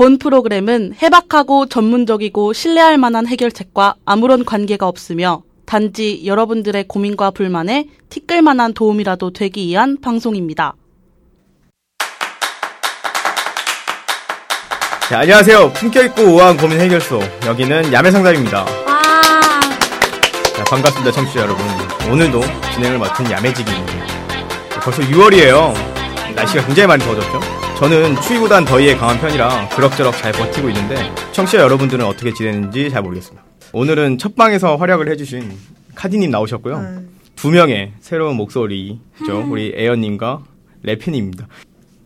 본 프로그램은 해박하고 전문적이고 신뢰할 만한 해결책과 아무런 관계가 없으며 단지 여러분들의 고민과 불만에 티끌 만한 도움이라도 되기 위한 방송입니다. 자, 안녕하세요. 품격 있고 우아한 고민 해결소. 여기는 야매 상담입니다. 와. 자, 반갑습니다, 청취자 여러분. 오늘도 진행을 맡은 야매직입니다. 벌써 6월이에요. 날씨가 굉장히 많이 더워졌죠? 저는 추위보단 더위에 강한 편이라 그럭저럭 잘 버티고 있는데 청취자 여러분들은 어떻게 지내는지 잘 모르겠습니다. 오늘은 첫 방에서 활약을 해주신 카디님 나오셨고요. 두 명의 새로운 목소리죠. 우리 에어님과 레피님입니다.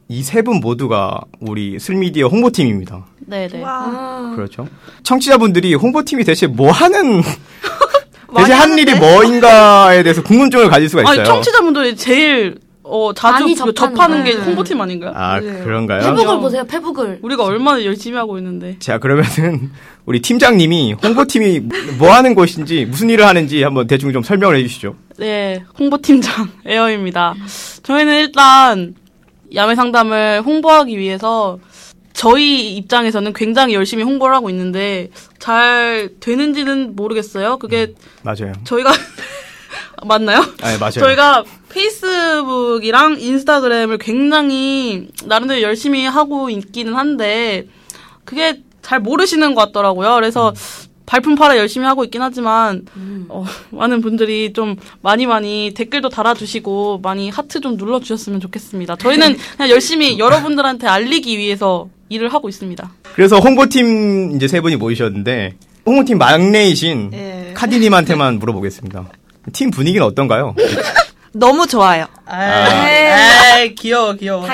이 세 분 모두가 우리 슬미디어 홍보팀입니다. 네네. 와. 그렇죠. 청취자분들이 홍보팀이 대체 뭐 하는 대체 한 일이 뭐인가에 대해서 궁금증을 가질 수가 있어요. 아니 청취자분들이 제일 어, 자주 그 접하는 접하는 게. 홍보팀 아닌가요? 아 네. 그런가요? 페북을 보세요, 페북을. 우리가 얼마나 열심히 하고 있는데. 자 그러면은 우리 팀장님이 홍보팀이 뭐 하는 곳인지 무슨 일을 하는지 한번 대충 좀 설명을 해주시죠. 네, 홍보팀장 에어입니다. 저희는 일단 야매 상담을 홍보하기 위해서 저희 입장에서는 굉장히 열심히 홍보를 하고 있는데 잘 되는지는 모르겠어요. 그게 맞아요. 저희가 맞나요? 아 맞아요. 저희가 페이스북이랑 인스타그램을 굉장히 나름대로 열심히 하고 있기는 한데 그게 잘 모르시는 것 같더라고요. 그래서 발품 팔아 열심히 하고 있긴 하지만 어, 많은 분들이 좀 많이 많이 댓글도 달아주시고 많이 하트 좀 눌러주셨으면 좋겠습니다. 저희는 그냥 열심히 여러분들한테 알리기 위해서 일을 하고 있습니다. 그래서 홍보팀 이제 세 분이 모이셨는데 홍보팀 막내이신 예. 카디님한테만 물어보겠습니다. 팀 분위기는 어떤가요? 너무 좋아요. 아, 귀여워, 귀여워.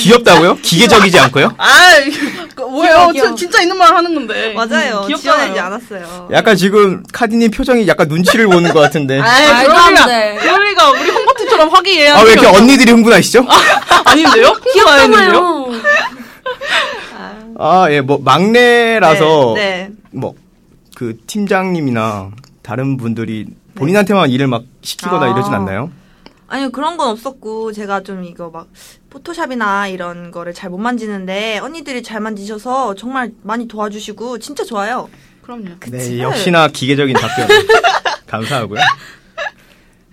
귀엽다고요? 기계적이지 않고요? 아, 뭐예요? 귀여워. 저 진짜 있는 말 하는 건데. 맞아요. 귀엽잖아요. 지어내지 않았어요. 약간 지금 카디님 표정이 약간 눈치를 보는 것 같은데. 아 아이, 말도 그럴 안 리가, 돼. 그럴 리가 우리 홍보팀처럼 화기애애한 왜 이렇게 언니들이 흥분하시죠? 아 닌데요? 홍보가 아닌데요? 귀엽잖아요. 아, 예, 뭐, 막내라서, 네. 뭐, 그, 팀장님이나 다른 분들이 본인한테만 일을 막 시키거나 아. 이러진 않나요? 아니요, 그런 건 없었고, 제가 좀 이거 막, 포토샵이나 이런 거를 잘 못 만지는데, 언니들이 잘 만지셔서 정말 많이 도와주시고, 진짜 좋아요. 그럼요. 네, 역시나 기계적인 답변. 감사하고요.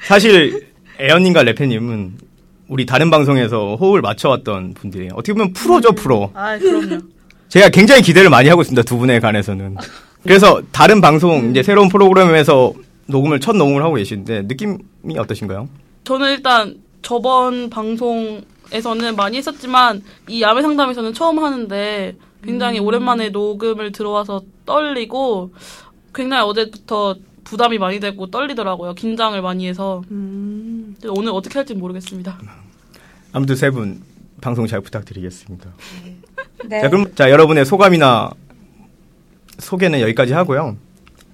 사실, 에어님과 레페님은 우리 다른 방송에서 호흡을 맞춰왔던 분들이에요. 어떻게 보면 프로죠, 프로. 아, 그럼요. 제가 굉장히 기대를 많이 하고 있습니다, 두 분에 관해서는. 그래서 다른 방송, 이제 새로운 프로그램에서 녹음을, 첫 녹음을 하고 계시는데, 느낌이 어떠신가요? 저는 일단 저번 방송에서는 많이 했었지만 이 야매 상담에서는 처음 하는데 굉장히 오랜만에 녹음을 들어와서 떨리고 굉장히 어제부터 부담이 많이 되고 떨리더라고요. 긴장을 많이 해서 근데 오늘 어떻게 할지 모르겠습니다. 아무튼 세 분 방송 잘 부탁드리겠습니다. 네. 자, 그럼 자 여러분의 소감이나 소개는 여기까지 하고요.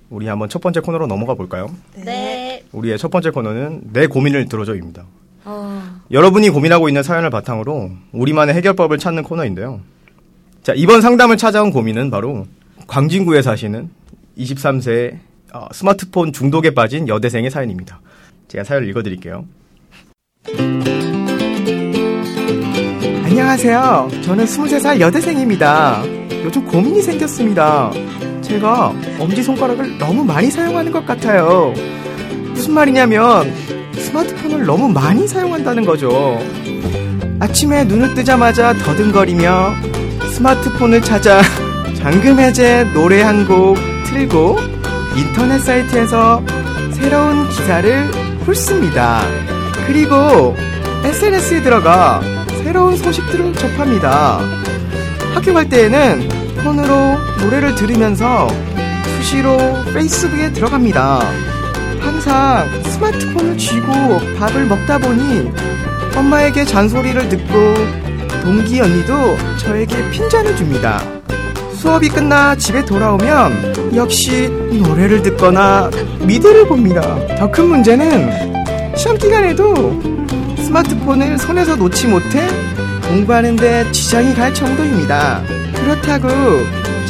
우리 한번 첫 번째 코너로 넘어가 볼까요? 네. 우리의 첫 번째 코너는 내 고민을 들어줘입니다. 어. 여러분이 고민하고 있는 사연을 바탕으로 우리만의 해결법을 찾는 코너인데요. 자, 이번 상담을 찾아온 고민은 바로 광진구에 사시는 23세 어, 스마트폰 중독에 빠진 여대생의 사연입니다. 제가 사연을 읽어드릴게요. 안녕하세요. 저는 23살 여대생입니다. 요즘 고민이 생겼습니다. 제가 엄지손가락을 너무 많이 사용하는 것 같아요. 무슨 말이냐면 스마트폰을 너무 많이 사용한다는 거죠. 아침에 눈을 뜨자마자 더듬거리며 스마트폰을 찾아 잠금 해제 노래 한 곡 틀고 인터넷 사이트에서 새로운 기사를 훑습니다. 그리고 SNS에 들어가 새로운 소식들을 접합니다. 학교 갈 때에는 폰으로 노래를 들으면서 수시로 페이스북에 들어갑니다. 항상 스마트폰을 쥐고 밥을 먹다 보니 엄마에게 잔소리를 듣고 동기 언니도 저에게 핀잔을 줍니다. 수업이 끝나 집에 돌아오면 역시 노래를 듣거나 미드를 봅니다. 더 큰 문제는 시험 기간에도 스마트폰을 손에서 놓지 못해 공부하는데 지장이 갈 정도입니다. 그렇다고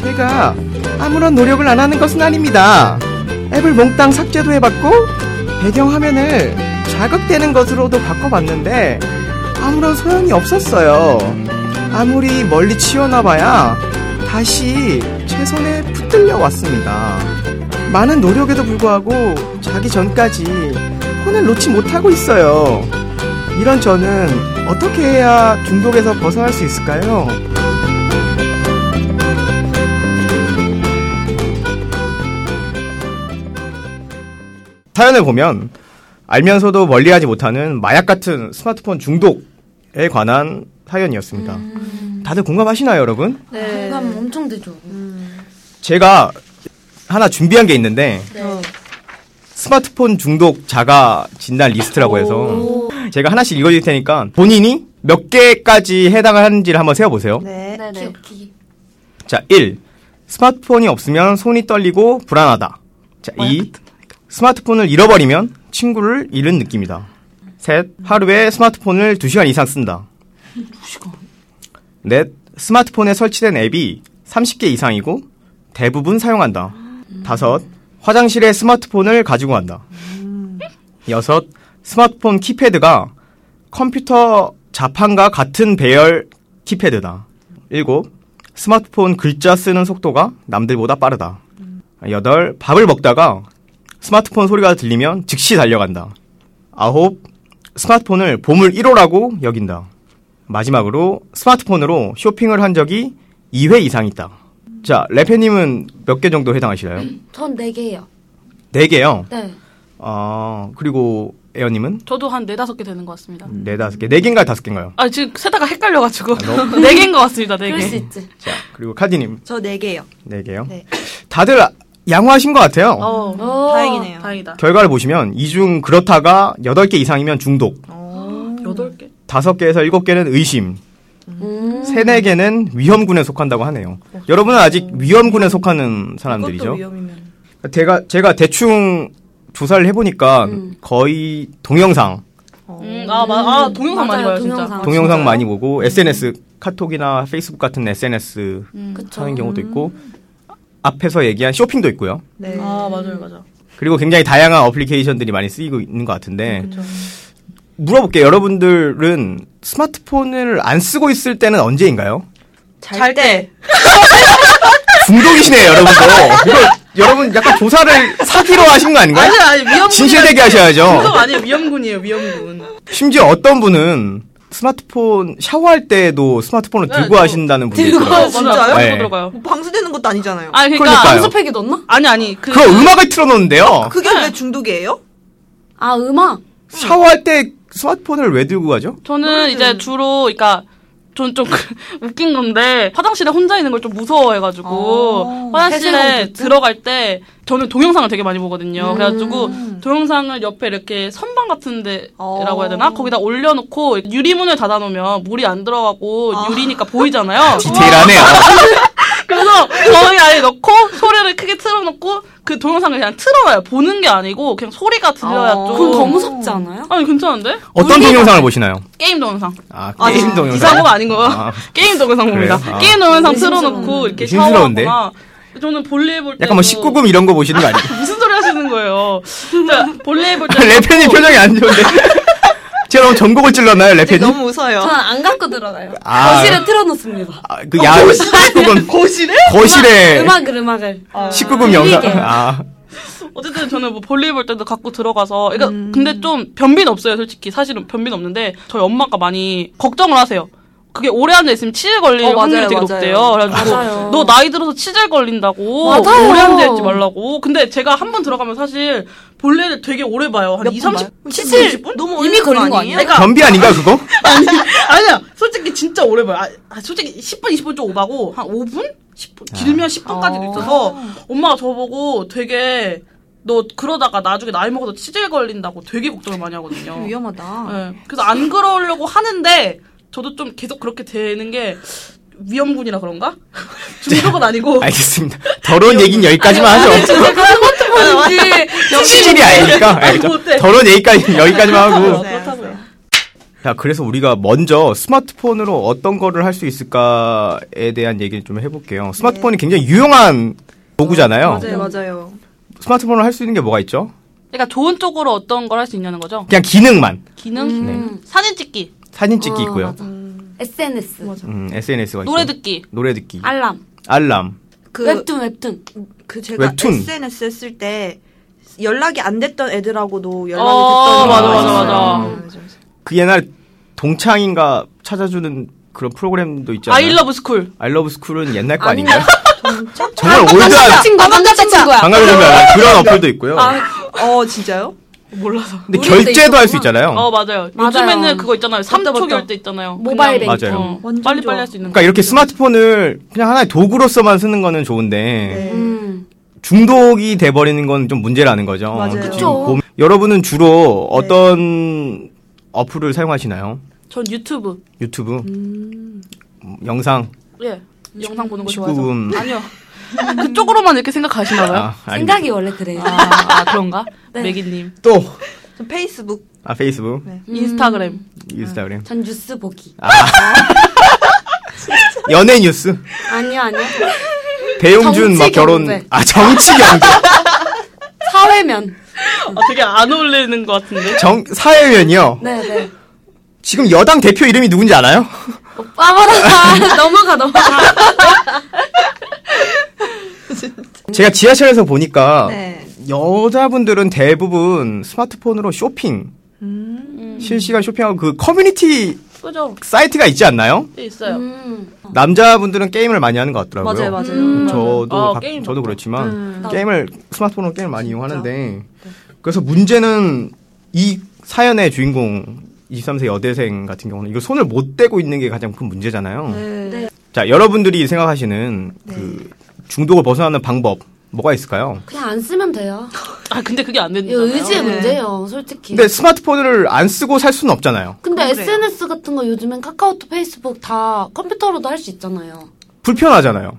제가 아무런 노력을 안 하는 것은 아닙니다. 앱을 몽땅 삭제도 해봤고 배경화면을 자극되는 것으로도 바꿔봤는데 아무런 소용이 없었어요. 아무리 멀리 치워놔봐야 다시 최선에 붙들려 왔습니다. 많은 노력에도 불구하고 자기 전까지 폰을 놓지 못하고 있어요. 이런 저는 어떻게 해야 중독에서 벗어날 수 있을까요? 사연을 보면 알면서도 멀리하지 못하는 마약 같은 스마트폰 중독에 관한 사연이었습니다. 다들 공감하시나요, 여러분? 네. 공감 엄청 되죠. 제가 하나 준비한 게 있는데 네. 스마트폰 중독 자가 진단 리스트라고 해서 제가 하나씩 읽어드릴 테니까 본인이 몇 개까지 해당을 하는지를 한번 세어보세요. 네. 네네. 기억기. 자, 1. 스마트폰이 없으면 손이 떨리고 불안하다. 자, 2. 스마트폰을 잃어버리면 친구를 잃은 느낌이다. 셋. 하루에 스마트폰을 2시간 이상 쓴다. 2시간? 넷. 스마트폰에 설치된 앱이 30개 이상이고 대부분 사용한다. 다섯. 화장실에 스마트폰을 가지고 간다. 여섯. 스마트폰 키패드가 컴퓨터 자판과 같은 배열 키패드다. 일곱. 스마트폰 글자 쓰는 속도가 남들보다 빠르다. 여덟. 밥을 먹다가 스마트폰 소리가 들리면 즉시 달려간다. 아홉. 스마트폰을 보물 1호라고 여긴다. 마지막으로 스마트폰으로 쇼핑을 한 적이 2회 이상 있다. 자, 레페님은 몇 개 정도 해당하시나요? 전 4개예요. 4개요. 네. 아, 그리고 에어님은? 저도 한 네다섯 개 되는 것 같습니다. 네, 다섯 개. 네 개인가요? 다섯 개인가요? 아, 지금 세다가 헷갈려가지고. 너무- 네 개인 것 같습니다, 네 그럴 수 개. 있지. 자, 그리고 카디님. 저 네 개요. 네 개요. 네. 다들 양호하신 것 같아요. 어, 어, 다행이네요. 다행이다. 결과를 보시면 이중 그렇다가 8개 이상이면 중독, 여덟 개. 5개에서 7개는 의심, 음. 3, 4개는 위험군에 속한다고 하네요. 여러분은 아직 위험군에 속하는 사람들이죠. 위험이면. 제가, 제가 대충 조사를 해보니까 거의 동영상, 음, 아, 마, 아, 동영상 많이 맞아요, 봐요, 진짜. 동영상. 동영상 진짜요? 많이 보고 SNS, 카톡이나 페이스북 같은 SNS 그쵸. 하는 경우도 있고 앞에서 얘기한 쇼핑도 있고요. 네. 아, 맞아요, 맞아. 그리고 굉장히 다양한 어플리케이션들이 많이 쓰이고 있는 것 같은데 물어볼게요. 여러분들은 스마트폰을 안 쓰고 있을 때는 언제인가요? 잘 때. 중독이시네요, 여러분도. 이거 여러분 약간 조사를 사기로 하신 거 아닌가요? 아니, 아니, 위험군. 진실되게 하셔야죠. 중독 아니에요, 위험군이에요, 위험군. 심지어 어떤 분은 스마트폰 샤워할 때도 스마트폰을 네, 들고 저- 하신다는 분도 들고. 어, 진짜요? 네. 들어가요. 뭐 방수되는 것도 아니잖아요. 아니, 그러니까. 그러니까요. 방수팩이 넣나? 아니, 아니. 그. 그 음악을 틀어놓는데요. 그게 왜 중독이에요? 아, 음악? 샤워할 때 스마트폰을 왜 들고 가죠? 저는 이제 주로, 그러니까 전 좀 웃긴 건데 화장실에 혼자 있는 걸 좀 무서워해가지고 어, 화장실에? 들어갈 때 저는 동영상을 되게 많이 보거든요. 음. 그래가지고 동영상을 옆에 이렇게 선반 같은 데라고 어. 해야 되나? 거기다 올려놓고 유리문을 닫아놓으면 물이 안 들어가고 아. 유리니까 보이잖아요. 디테일하네요. 그래서 거기 안에 넣고 소리를 크게 틀어놓고 그 동영상을 그냥 틀어놔요. 보는 게 아니고 그냥 소리가 들려야 어. 좀. 그건 더 무섭지 않아요? 아니 괜찮은데? 어떤 동영상을 보시나요? 게임 동영상. 아, 아, 게임 이 동영상. 사고가 아닌 거. 아. 게임 동영상 봅니다. 그래요? 아. 게임 동영상. 틀어놓고 이렇게 의심스러운데? 샤워하거나 저는 볼일 볼 때. 약간 뭐 19금 이런 거 보시는 거 아니에요? 무슨 소리 하시는 거예요? 자, 볼일 볼 때. 레펜이 표정이 안 좋은데. 제가 너무 정곡을 찔렀나요, 레펜이? 너무 웃어요. 저는 안 갖고 들어가요. 아. 거실에 틀어놓습니다. 아, 그 야, 19금. 거실에? 거실에 음악을, 음악을. 19금 영상. 들리게. 아, 어쨌든 저는 뭐 볼일 볼 때도 갖고 들어가서. 그러니까 근데 좀 변비는 없어요, 솔직히. 사실은 변비는 없는데 저희 엄마가 많이 걱정을 하세요. 그게 오래 앉아 있으면 치질 걸릴 어, 맞아요, 확률이 되게 맞아요. 높대요. 그래가지고 맞아요. 너 나이 들어서 치질 걸린다고 맞아요. 오래 앉아 있지 말라고. 근데 제가 한 번 들어가면 사실 볼일을 되게 오래 봐요. 한 2, 30, 치질 20분? 너무 이미 걸린 거 아니에요? 그러니까 변비 아닌가, 그거? 아니, 아니야. 솔직히 진짜 오래 봐요. 아, 아, 솔직히 10분, 20분 좀 오바고, 한 5분? 10분? 길면 10분까지도 있어서, 엄마가 저보고 되게, 너 그러다가 나중에 나이 먹어서 치질 걸린다고 되게 걱정을 많이 하거든요. 위험하다. 네. 그래서 안 그러려고 하는데, 저도 좀 계속 그렇게 되는 게, 위험군이라 그런가? 중독은 아니고. 알겠습니다. 더러운 얘기는 여기까지만 하죠. 스마트폰인지. 치질이 아니니까. 아니, 알겠죠? 못해. 더러운 얘기까지 여기까지만 하고. 네, 그렇다고요. 자, 그래서 우리가 먼저 스마트폰으로 어떤 거를 할 수 있을까에 대한 얘기를 좀 해볼게요. 스마트폰이 굉장히 유용한 도구잖아요. 맞아요, 맞아요. 스마트폰으로 할수 있는 게 뭐가 있죠? 그러니까 좋은 쪽으로 어떤 걸 할 수 있냐는 거죠? 그냥 기능만. 기능? 음. 사진 찍기. 사진 찍기 어, 있고요. 맞아. SNS. 음, SNS가 있어요. 노래 듣기. 노래 듣기. 알람. 알람. 그, 웹툰, 웹툰. 그 제가 웹툰. SNS 했을 때 연락이 안 됐던 애들하고도 연락이 어, 됐던 맞아, 맞아. 맞아. 음, 맞아. 그 옛날 동창인가 찾아주는 그런 프로그램도 있잖아요. 아이러브 스쿨. 아이러브 스쿨은 옛날 거 아닌가? 아닌가요? 정말 old한 남자친구, 남자친구야. 강아지 보면 그런 어플도 있고요. 어 진짜요? 몰라서. 근데 결제도 할 수. 있잖아요. 어, 맞아요. 맞아요. 요즘에는 그거 있잖아요. 맞다, 3초 맞다. 결제 있잖아요. 모바일 그냥, 뱅킹. 맞아요. 어, 완전 빨리빨리. 할 수 있는 그러니까 이렇게 스마트폰을 그냥 하나의 도구로서만 쓰는 거는 좋은데 네. 음. 중독이 돼버리는 건 좀 문제라는 거죠. 맞아요. 그쵸. 고- 여러분은 주로 어떤 어플을 사용하시나요? 전 유튜브. 유튜브, 음. 음, 영상, 예. 영상 보는 거 좋아해서. 아니요. 그쪽으로만 이렇게 생각하시나 봐요? 아, 아니, 생각이 원래 그래요. 아, 아, 그런가? 네. 매기님. 또 전 페이스북 아, 페이스북, 네. 인스타그램. 인스타그램, 전 뉴스 보기. 연예 뉴스, 아니요, 아니요. 배용준 막 결혼, 경제. 아 정치 경제, 사회면. 아, 되게 안 어울리는 것 같은데? 정 사회면이요. 네, 네. 지금 여당 대표 이름이 누군지 알아요? 빠바라. 넘어가, 넘어가. 제가 지하철에서 보니까 네. 여자분들은 대부분 스마트폰으로 쇼핑, 음. 실시간 쇼핑하고 그 커뮤니티 그죠? 사이트가 있지 않나요? 네, 있어요. 음. 남자분들은 게임을 많이 하는 것 같더라고요. 맞아요, 맞아요. 음. 저도 아, 가- 게임 저도 맞다. 그렇지만 음. 게임을 스마트폰으로 게임을 많이 이용하는데 그래서 문제는 이 사연의 주인공 23세 여대생 같은 경우는 이거 손을 못 대고 있는 게 가장 큰 문제잖아요. 네. 네. 자, 여러분들이 생각하시는 그 중독을 벗어나는 방법 뭐가 있을까요? 그냥 안 쓰면 돼요. 아, 근데 그게 안 된다요 의지의 네. 문제예요, 솔직히. 근데 스마트폰을 안 쓰고 살 수는 없잖아요. 근데 그래요. SNS 같은 거 요즘엔 카카오톡, 페이스북 다 컴퓨터로도 할 수 있잖아요. 불편하잖아요.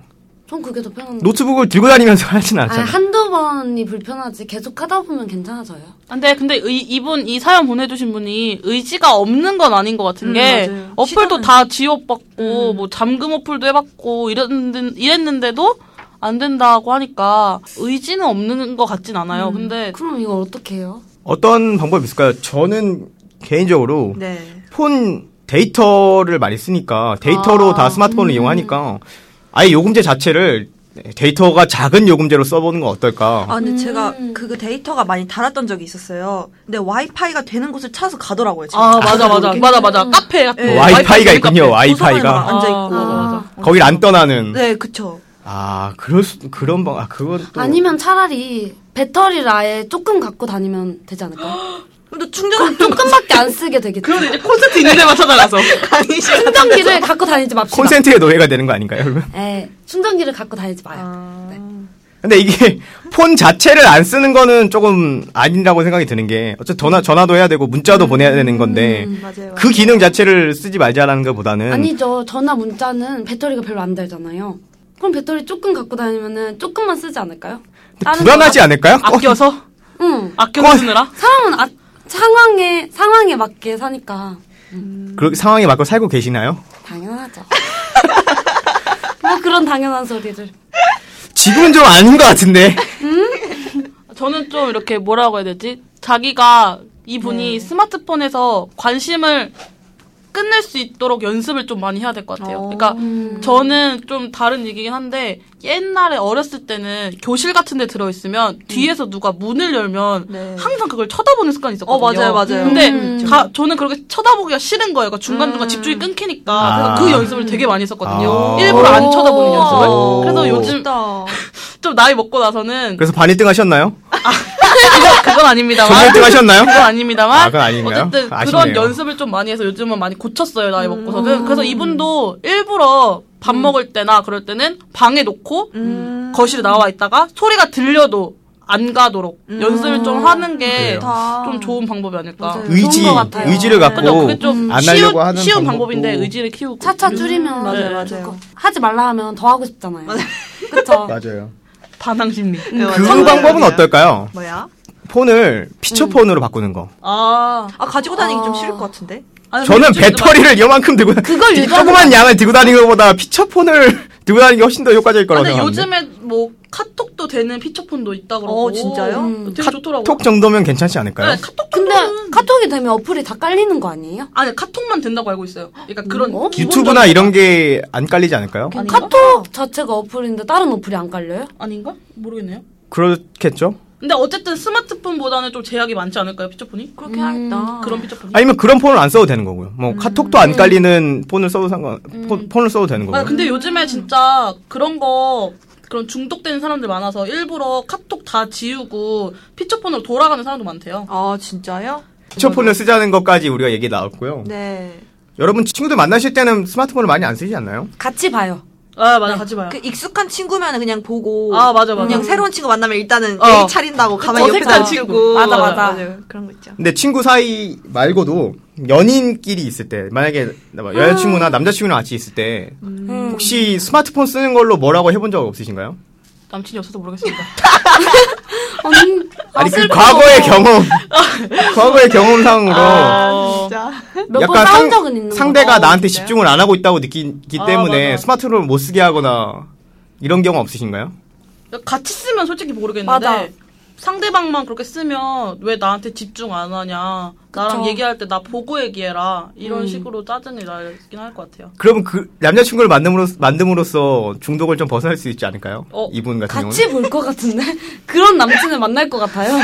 전 그게 더 편한데. 노트북을 들고 다니면서 하진 아니, 않잖아요. 한두 번이 불편하지. 계속 하다 보면 괜찮아져요. 근데 근데 의- 이분 이 사연 보내주신 분이 의지가 없는 건 아닌 것 같은 음, 게 맞아요. 어플도 시도는- 다 지워봤고 음. 뭐 잠금 어플도 해봤고 이랬는 이랬는데도 안 된다고 하니까 의지는 없는 것 같진 않아요. 근데 그럼 이걸 어떻게 해요? 어떤 방법이 있을까요? 저는 개인적으로 네. 폰 데이터를 많이 쓰니까 데이터로 아, 다 스마트폰을 이용하니까 아예 요금제 자체를 데이터가 작은 요금제로 써보는 건 어떨까? 아, 근데 음. 제가 그 데이터가 많이 달았던 적이 있었어요. 근데 와이파이가 되는 곳을 찾아서 가더라고요. 제가. 아 맞아 맞아 모르게. 맞아 맞아 카페 같은 네. 거. 와이파이가. 있군요. 와이파이가 앉아있고. 아, 맞아, 맞아. 거길 안 떠나는. 네, 그쵸. 아 그럴 수 그런 방. 아 그건 또 아니면 차라리 배터리를 아예 조금 갖고 다니면 되지 않을까요? 근데 충전 조금밖에 안 쓰게 되겠죠. 그럼 이제 콘서트 있는 데만 찾아가서 충전기를 갖고 다니지 맙시다. 콘센트의 노예가 되는 거 아닌가요? 그러면? 예, 충전기를 갖고 다니지 마요. 아, 네. 근데 이게 폰 자체를 안 쓰는 거는 조금 아니라고 생각이 드는 게 어차피 전화 전화도 해야 되고 문자도 보내야 되는 건데 맞아요. 그 기능 자체를 쓰지 말자라는 것보다는 아니죠. 전화 문자는 배터리가 별로 안 들잖아요. 그럼 배터리 조금 갖고 다니면은 조금만 쓰지 않을까요? 다른 불안하지 않을까요? 아껴서 응. 아껴서 쓰느라. 사람은 아, 상황에 상황에 맞게 사니까 그렇게 상황에 맞고 살고 계시나요? 당연하죠. 뭐 그런 당연한 소리를. 지금은 좀 아닌 것 같은데. 저는 좀 이렇게 뭐라고 해야 되지? 자기가 이분이 네. 스마트폰에서 관심을 끝낼 수 있도록 연습을 좀 많이 해야 될 것 같아요. 어. 그러니까 음. 저는 좀 다른 얘기긴 한데 옛날에 어렸을 때는 교실 같은 데 들어있으면 뒤에서 누가 문을 열면 음. 네. 항상 그걸 쳐다보는 습관이 있었거든요. 어, 맞아요, 맞아요. 근데 음. 다, 저는 그렇게 쳐다보기가 싫은 거예요. 그러니까 중간중간 음. 집중이 끊기니까. 아. 그래서 그 연습을 되게 많이 했었거든요. 아. 일부러 안 쳐다보는 오. 연습을. 그래서 요즘. 좀 나이 먹고 나서는 그래서 반 1등 하셨나요? 그건, 그건 아닙니다만. 전 1등 하셨나요? 그건 아닙니다만. 아, 그건 아닌가요? 어쨌든 아쉽네요. 그런 연습을 좀 많이 해서 요즘은 많이 고쳤어요, 나이 먹고서는. 음. 그래서 이분도 일부러 밥 먹을 때나 그럴 때는 방에 놓고 음. 거실에 나와 있다가 소리가 들려도 안 가도록 연습을 좀 하는 게 그래요. 좀 좋은 방법이 아닐까. 맞아요. 의지, 좋은 것 같아요. 의지를 네. 갖고 그죠? 그게 좀 안 쉬운, 하려고 하는 쉬운 방법인데 의지를 키우고. 차차 줄이면 맞아요, 네, 맞아요. 좋고. 하지 말라 하면 더 하고 싶잖아요. 그쵸? 맞아요. 반항 심리. 네, 그 맞아요. 방법은 어떨까요? 뭐야? 폰을 피처폰으로 바꾸는 거. 아. 아, 가지고 다니기 좀 아. 싫을 것 같은데? 아니, 저는 배터리를 이만큼 들고 다- 그걸 조그만 양을 들고 다니는 것보다 피처폰을 들고 다니는 게 훨씬 더 효과적일 거라고 근데 생각하는데. 요즘에 뭐 카톡도 되는 피처폰도 있다 그러고. 어, 진짜요? 음. 되게 좋더라고요. 톡 정도면 괜찮지 않을까요? 네, 카톡 근데 정도는- 카톡이 되면 어플이 다 깔리는 거 아니에요? 아니 카톡만 된다고 알고 있어요. 그러니까 그런 어? 유튜브나 이런 게 안 깔리지 않을까요? 아닌가? 카톡 자체가 어플인데 다른 어플이 안 깔려요? 아닌가? 모르겠네요. 그렇겠죠. 근데 어쨌든 스마트폰보다는 좀 제약이 많지 않을까요, 피처폰이? 그렇게 해야겠다. 그런 피처폰이? 아니면 그런 폰을 안 써도 되는 거고요. 뭐 카톡도 안 깔리는 폰을 써도 상관 폰, 폰을 써도 되는 아, 거고요. 근데 요즘에 진짜 그런 거 그런 중독되는 사람들 많아서 일부러 카톡 다 지우고 피처폰으로 돌아가는 사람도 많대요. 아, 진짜요? 피처폰을 쓰자는 것까지 우리가 얘기 나왔고요. 네. 여러분 친구들 만나실 때는 스마트폰을 많이 안 쓰지 않나요? 같이 봐요. 아 맞아 같이 봐요. 그 익숙한 친구면 그냥 보고. 아 맞아 맞아. 그냥 새로운 친구 만나면 일단은 어. 예의 차린다고 가만히 옆에 어색한 놔두고. 친구. 맞아, 맞아. 맞아요. 그런 거 있죠. 근데 친구 사이 말고도 연인끼리 있을 때 만약에 뭐 여자친구나 남자친구랑 같이 있을 때 음. 혹시 스마트폰 쓰는 걸로 뭐라고 해본 적 없으신가요? 남친이 없어서 모르겠습니다. 아니, 아니 그. 과거의 경험 과거의 경험상으로 어, 진짜. 몇번 약간 싸운 상, 적은 있는 상대가 거. 나한테 진짜요? 집중을 안 하고 있다고 느끼기 아, 때문에 맞아. 스마트폰을 못 쓰게 하거나 이런 경우 없으신가요? 같이 쓰면 솔직히 모르겠는데 맞아. 상대방만 그렇게 쓰면 왜 나한테 집중 안 하냐 나랑 그쵸. 얘기할 때 나 보고 얘기해라 이런 음. 식으로 짜증이 나긴 할 것 같아요. 그러면 그 남자친구를 만듦으로써, 만듦으로써 중독을 좀 벗어날 수 있지 않을까요? 어, 이분 같은 경우는 같이 볼 것 같은데? 그런 남친을 만날 것 같아요.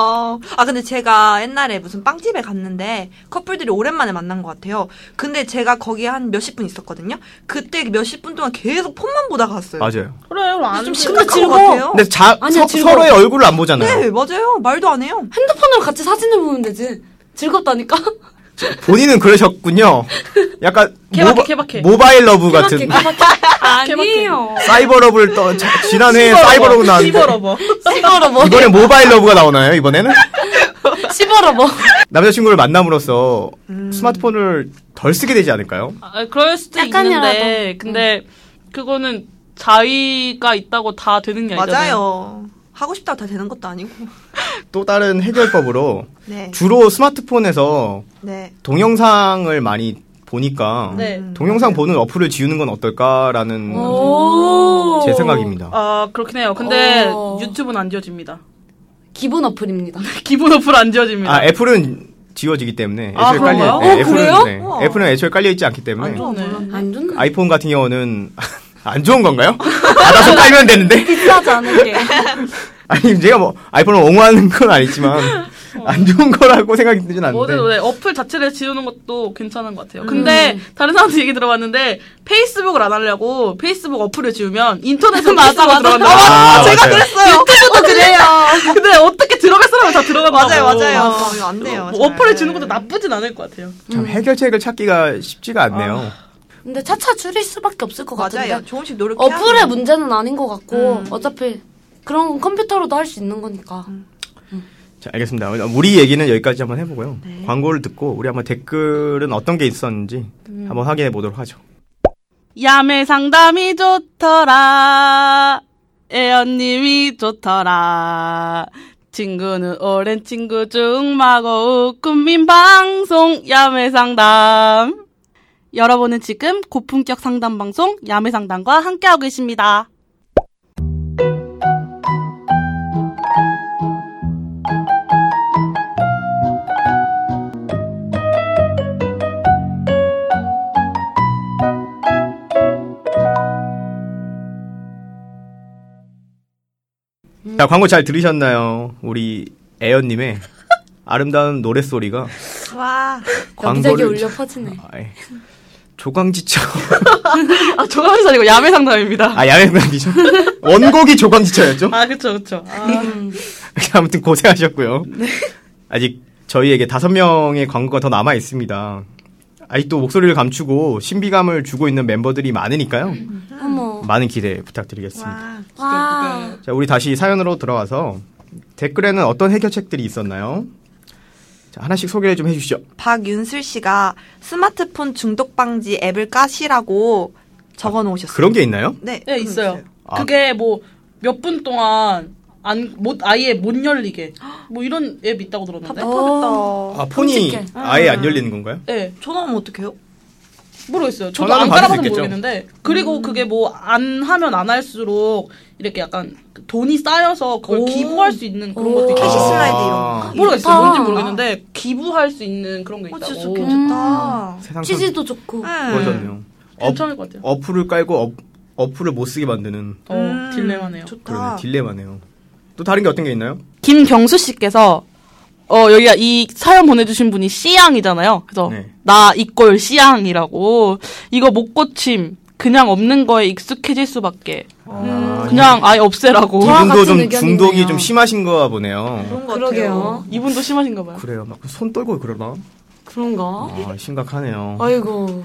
어, 아, 근데 제가 옛날에 무슨 빵집에 갔는데 커플들이 오랜만에 만난 것 같아요. 근데 제가 거기에 한 몇십 분 있었거든요. 그때 몇십 분 동안 계속 폰만 보다가 갔어요. 맞아요. 그래 안좀 돼. 심각한 것 즐거워. 같아요. 근데 자, 아니야, 서, 즐거워. 서로의 얼굴을 안 보잖아요. 네, 맞아요. 말도 안 해요. 핸드폰으로 같이 사진을 보면 되지. 즐겁다니까? 본인은 그러셨군요. 약간 모바, 케바케. mobile love 같은 아니에요. 사이버 러브를 또 자- 지난해 사이버 러브 나왔는데 시버 러버. 씹어러버. 이번에 모바일 러브가 나오나요? 이번에는 씹어러버. 남자친구를 만남으로써 음. 스마트폰을 덜 쓰게 되지 않을까요? 아, 그럴 수도 약간이라도. 있는데 근데 그거는 자의가 있다고 다 되는 게 아니잖아요. 맞아요. 하고 싶다고 다 되는 것도 아니고. 또 다른 해결법으로 네. 주로 스마트폰에서 네. 동영상을 많이 보니까 네. 음. 동영상 보는 어플을 지우는 건 어떨까라는 오. 제 생각입니다. 아 그렇긴 해요. 근데 어. 유튜브는 안 지워집니다. 기본 어플입니다. 기본 어플 안 지워집니다. 아 애플은 지워지기 때문에 아, 애초에 깔려 그런가요? 네, 어, 애플은 그래요? 네. 애플은 애초에 깔려 있지 않기 때문에 안 좋네. 안 좋나? 아이폰 같은 경우는 안 좋은 건가요? 받아서 깔면 되는데 비싸지 않을게. 아니 제가 뭐 아이폰을 옹호하는 건 아니지만 안 좋은 거라고 생각이 들진 않는데 뭐든 네, 어플 자체를 지우는 것도 괜찮은 것 같아요. 근데 다른 사람들 얘기 들어봤는데 페이스북을 안 하려고 페이스북 어플을 지우면 인터넷으로 맞아, 맞아. 들어간다. 아, 제가 맞아요. 그랬어요. 유튜브도 그래요. 근데 어떻게 들어갈 사람은 다 들어간다고. 맞아요, 맞아요. 이거 안 돼요. 뭐 어플을 잘. 지우는 것도 나쁘진 않을 것 같아요. 참 해결책을 찾기가 쉽지가 않네요. 근데 차차 줄일 수밖에 없을 것 같은데. 맞아요. 조금씩 노력해야 어플의. 문제는 아닌 것 같고 음. 어차피 그런 건 컴퓨터로도 할 수 있는 거니까. 자, 알겠습니다. 우리 얘기는 여기까지 한번 해보고요. 네. 광고를 듣고 우리 한번 댓글은 어떤 게 있었는지 한번 확인해 보도록 하죠. 야매 상담이 좋더라. 애언님이 좋더라. 친구는 오랜 친구 중 마고 국민 방송 야매 상담. 여러분은 지금 고품격 상담 방송 야매 상담과 함께하고 계십니다. 자, 광고 잘 들으셨나요? 우리 애연님의 아름다운 노랫소리가 와. 여기저기 울려 퍼지네. 아이, 조광지처. 아, 조감이 아니고 야매 상담입니다. 아, 야맹단이죠? 원곡이 조광지처였죠? 아, 그쵸, 그쵸. 아, 아무튼 고생하셨고요. 아직 저희에게 다섯 명의 광고가 더 남아 있습니다. 아직도 목소리를 감추고 신비감을 주고 있는 멤버들이 많으니까요. 많은 기대 부탁드리겠습니다. 와. 와. 자, 우리 다시 사연으로 들어가서 댓글에는 어떤 해결책들이 있었나요? 자, 하나씩 소개를 좀 해주시죠. 박윤슬 씨가 스마트폰 중독 방지 앱을 까시라고 적어 놓으셨어요. 그런 게 있나요? 네. 네, 있어요. 아. 그게 뭐, 몇 분 동안, 안, 못, 아예 못 열리게. 뭐 이런 앱 있다고 들었는데. 답답하겠다. 어. 아, 폰이 끔찍해. 아예 안 열리는 건가요? 네. 전화 오면 어떡해요? 모르겠어요. 저도 안 깔아봐서. 모르겠는데 그리고 그게 뭐 안 하면 안 할수록 이렇게 약간 돈이 쌓여서 그걸 오. 기부할 수 있는 그런 오. 것도 있고 캐시 아. 슬라이드 이런 거. 모르겠어요. 좋다. 뭔지 모르겠는데 기부할 수 있는 그런 게 어, 있다고. 진짜 괜찮다. 세상 참 취지도 좋고. 어, 괜찮을 것 같아요. 어플을 깔고 어, 어플을 못 쓰게 만드는 어, 음, 딜레마네요. 그러네 좋다. 딜레마네요. 또 다른 게 어떤 게 있나요? 김경수 씨께서 어 여기가 이 사연 보내주신 분이 C양이잖아요. 그래서 네. 나 equal C양이라고 이거 못 고침 그냥 없는 거에 익숙해질 수밖에 아, 그냥 아예 없애라고. 이분도 좀. 중독이 좀 심하신 거 보네요. 그런 것 그러게요. 같아요. 이분도 심하신가 봐요. 그래요. 막 손 떨고 그러나? 그런가? 아, 심각하네요. 아이고.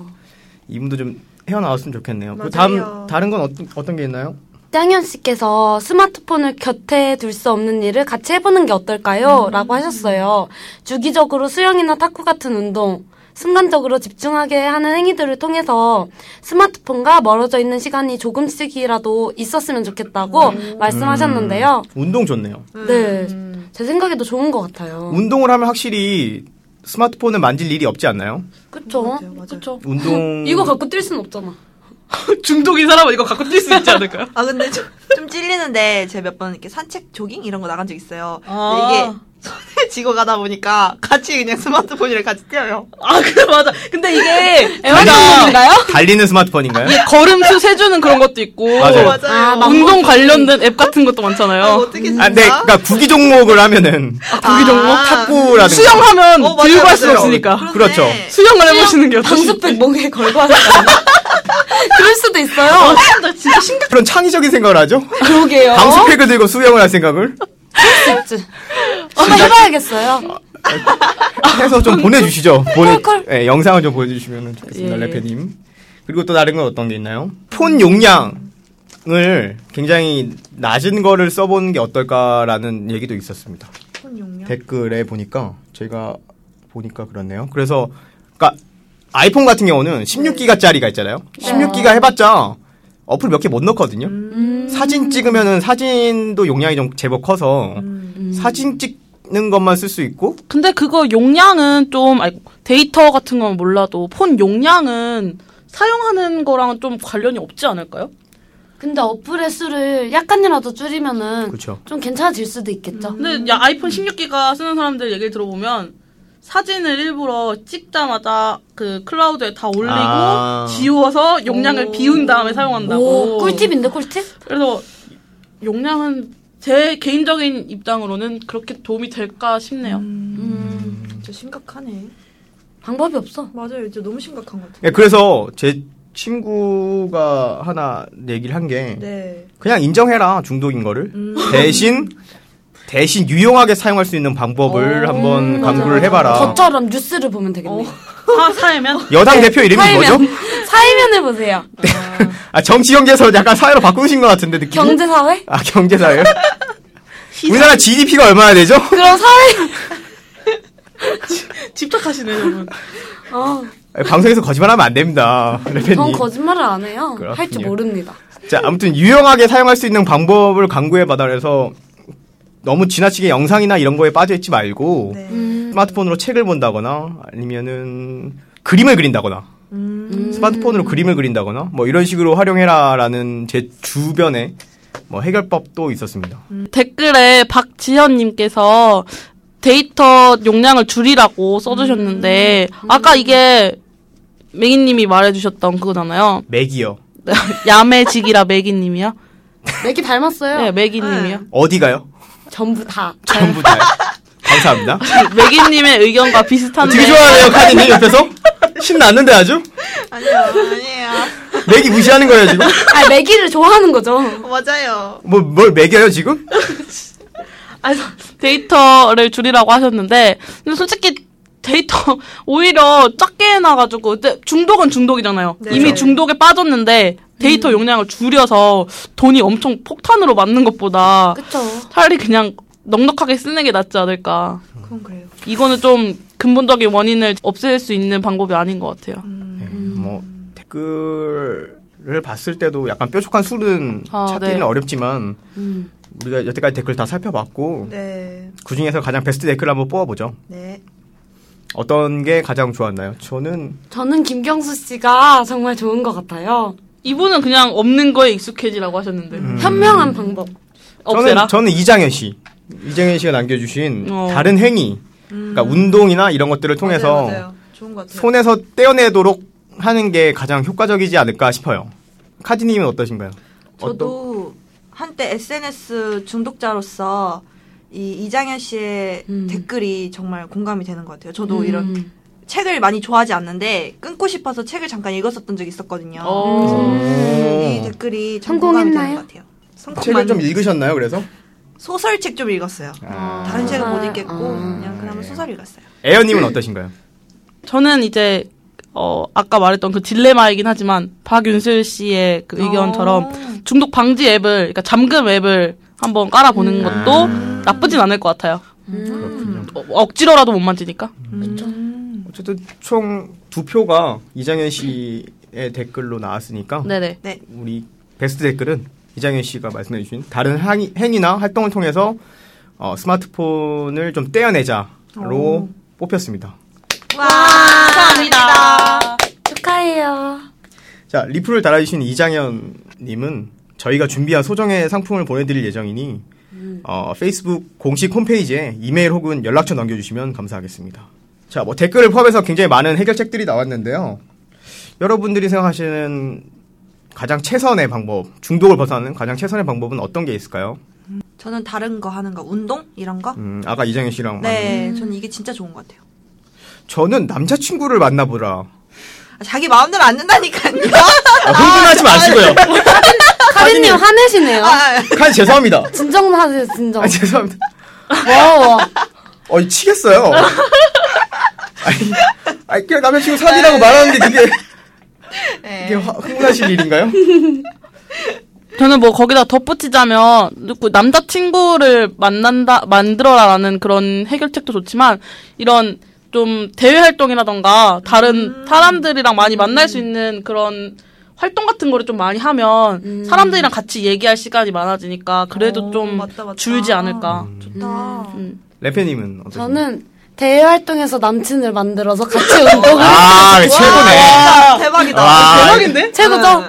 이분도 좀 헤어나왔으면 좋겠네요. 그 맞아요. 다음 다른 건 어떤 어떤 게 있나요? 땅현 씨께서 스마트폰을 곁에 둘 수 없는 일을 같이 해보는 게 어떨까요? 라고 하셨어요. 주기적으로 수영이나 탁구 같은 운동, 순간적으로 집중하게 하는 행위들을 통해서 스마트폰과 멀어져 있는 시간이 조금씩이라도 있었으면 좋겠다고 말씀하셨는데요. 운동 좋네요. 네. 제 생각에도 좋은 것 같아요. 운동을 하면 확실히 스마트폰을 만질 일이 없지 않나요? 그쵸? 맞아요, 맞아요. 그렇죠. 운동 이거 갖고 뛸순 없잖아. 중독인 사람은 이거 갖고 뛸 수 있지 않을까요? 아 근데 좀, 좀 찔리는데 제가 몇 번 이렇게 산책 조깅 이런 거 나간 적 있어요. 아. 근데 이게 손에 쥐고 가다 보니까 같이 그냥 스마트폰이랑 같이 뛰어요. 아 그래 맞아. 근데 이게 애완동물인가요? 달리는 스마트폰인가요? 걸음수 세주는 그런 것도 있고 맞아요. 아, 막- 운동 관련된 앱 같은 것도 많잖아요. 아, 어떻게 진짜? 아, 네, 그러니까 구기 종목을 하면은 구기 종목 아. 탁구라든가 수영하면 어, 맞아요, 들고 할수 맞아요. 없으니까. 그렇죠. 수영을 해보시는 게 어떠실지. 방수백 목에 걸고 하는 거? 그럴 수도 있어요. 진짜 진짜 심각. 그런 창의적인 생각을 하죠? 그러게요. 방수팩을 들고 수영을 할 생각을 있지. 한번 해봐야겠어요. 해서 좀 보내주시죠. 보내. 예, 영상을 좀 보내주시면 좋겠습니다, 예. 래페님. 그리고 또 다른 건 어떤 게 있나요? 폰 용량을 굉장히 낮은 거를 써보는 게 어떨까라는 얘기도 있었습니다. 폰 용량. 댓글에 보니까 제가 보니까 그렇네요. 그래서 그러니까 아이폰 같은 경우는 16기가짜리가 있잖아요. 16기가 해봤자 어플 몇 개 못 넣거든요. 음. 사진 찍으면은 사진도 용량이 좀 제법 커서 음. 사진 찍는 것만 쓸 수 있고 근데 그거 용량은 좀 아이고, 데이터 같은 건 몰라도 폰 용량은 사용하는 거랑 좀 관련이 없지 않을까요? 근데 어플의 수를 약간이라도 줄이면은 그렇죠. 좀 괜찮아질 수도 있겠죠. 근데 야 아이폰 16기가 쓰는 사람들 얘기를 들어보면 사진을 일부러 찍자마자 그 클라우드에 다 올리고 아. 지워서 용량을 비운 다음에 사용한다고. 오, 꿀팁인데 꿀팁? 그래서 용량은 제 개인적인 입장으로는 그렇게 도움이 될까 싶네요. 음, 진짜 심각하네. 방법이 없어. 맞아요. 진짜 너무 심각한 것 같아요. 예, 그래서 제 친구가 하나 얘기를 한게 네. 그냥 인정해라 중독인 거를 음. 대신 대신 유용하게 사용할 수 있는 방법을 오, 한번 강구를. 해봐라. 저처럼 뉴스를 보면 되겠네요. 사, 사회면 여당 대표 이름이 뭐죠? 사회면, 사회면을 보세요. 아 정치 경제에서 약간 사회로 바꾸신 것 같은데 느낌이? 경제사회? 아 경제사예요? 우리나라 GDP가 얼마나 되죠? 그럼 사회, 집착하시네 여러분. 어, 아니, 방송에서 거짓말하면 안 됩니다, 전 레페님. 거짓말을 안 해요. 그렇군요. 할줄 모릅니다. 자, 아무튼 유용하게 사용할 수 있는 방법을 강구해봐다 그래서 너무 지나치게 영상이나 이런 거에 빠져있지 말고 네. 음, 스마트폰으로 책을 본다거나 아니면은 그림을 그린다거나 음. 스마트폰으로 그림을 그린다거나 뭐 이런 식으로 활용해라라는 제 주변에 뭐 해결법도 있었습니다. 댓글에 박지현님께서 데이터 용량을 줄이라고 써주셨는데 아까 이게 매기님이 말해주셨던 그거잖아요. 맥이요. 야매직이라 매기님이요? 맥이 닮았어요. 네, 매기님이요. 어디가요? 전부 다. 전부 다요. 감사합니다. 매기님의 의견과 비슷한데. 되게 좋아하네요, 카디님 옆에서. 신났는데 아주? 아니요, 아니에요. 맥이 무시하는 거예요, 지금? 아, 맥이를 좋아하는 거죠. 맞아요. 뭐, 뭘 매겨요, 지금? 아니, 데이터를 줄이라고 하셨는데, 근데 솔직히 데이터 오히려 작게 해놔가지고, 중독은 중독이잖아요. 네. 이미 중독에 빠졌는데, 데이터 용량을 줄여서 돈이 엄청 폭탄으로 맞는 것보다 그쵸. 차라리 그냥 넉넉하게 쓰는 게 낫지 않을까. 그건 그래요. 이거는 좀 근본적인 원인을 없앨 수 있는 방법이 아닌 것 같아요. 네, 뭐, 댓글을 봤을 때도 약간 뾰족한 술은 아, 찾기는 네. 어렵지만, 음. 우리가 여태까지 댓글 다 살펴봤고, 네. 그 중에서 가장 베스트 댓글 한번 뽑아보죠. 네. 어떤 게 가장 좋았나요? 저는 저는 김경수 씨가 정말 좋은 것 같아요. 이분은 그냥 없는 거에 익숙해지라고 하셨는데. 음. 현명한 방법. 없애라. 저는 저는 이장현 씨. 이장현 씨가 남겨주신 어. 다른 행위, 그러니까 운동이나 이런 것들을 통해서 맞아요, 맞아요. 좋은 것 같아요. 손에서 떼어내도록 하는 게 가장 효과적이지 않을까 싶어요. 카디님은 어떠신가요? 저도 한때 SNS 중독자로서 이 이장현 씨의 음. 댓글이 정말 공감이 되는 것 같아요. 저도 음. 이런 책을 많이 좋아하지 않는데 끊고 싶어서 책을 잠깐 읽었었던 적이 있었거든요. 어. 그래서 이 댓글이 참 성공했나요? 것 같아요. 책을 좀 읽으셨나요? 그래서 소설책 좀 읽었어요. 아. 다른 책은 못 아. 읽겠고 아. 그냥 그러면 소설 읽었어요. 에어님은 어떠신가요? 저는 이제 어 아까 말했던 그 딜레마이긴 하지만 박윤슬 씨의 그 의견처럼 어. 중독 방지 앱을 그러니까 잠금 앱을 한번 깔아보는 것도 나쁘진 않을 것 같아요. 그렇군요. 어, 억지로라도 못 만지니까. 음. 어쨌든 총 두 표가 이장현 씨의 댓글로 나왔으니까 네네. 네. 우리 베스트 댓글은 이장현 씨가 말씀해 주신 다른 행위, 행위 나 활동을 통해서 어, 스마트폰을 좀 떼어내자로 오. 뽑혔습니다. 와, 감사합니다. 축하해요. 자 리플을 달아주신 이장현 님은 저희가 준비한 소정의 상품을 보내드릴 예정이니 어, 페이스북 공식 홈페이지에 이메일 혹은 연락처 남겨주시면 감사하겠습니다. 자, 뭐 댓글을 포함해서 굉장히 많은 해결책들이 나왔는데요. 여러분들이 생각하시는 가장 최선의 방법, 중독을 벗어나는 가장 최선의 방법은 어떤 게 있을까요? 저는 다른 거 하는 거, 운동 이런 거. 음, 아까 이장현 씨랑 네, 저는 이게 진짜 좋은 것 같아요. 저는 남자친구를 만나보라. 아, 자기 마음대로 안 된다니까요. 아, 흥분하지 마시고요. 카리님 화내시네요. 아, 칸 죄송합니다. 진정하세요, 진정. 아, 죄송합니다. 와, 와. 어, 치겠어요. 아니, 아니, 그냥 남자친구 사귀라고 말하는데 그게, 네. 이게 화- 흥분하실 일인가요? 저는 뭐 거기다 덧붙이자면 그 남자친구를 만난다 만들어라라는 그런 해결책도 좋지만 이런 좀 대외 활동이라던가 다른 사람들이랑 많이 만날 수 있는 그런 활동 같은 거를 좀 많이 하면 사람들이랑 같이 얘기할 시간이 많아지니까 그래도 어, 좀 맞다, 맞다. 줄지 않을까. 좋다. 음. 레페님은 어떠세요? 저는 대외 활동에서 남친을 만들어서 같이 운동을 아, 최고네. 와, 대박이다. 와, 대박인데? 최고죠? 네.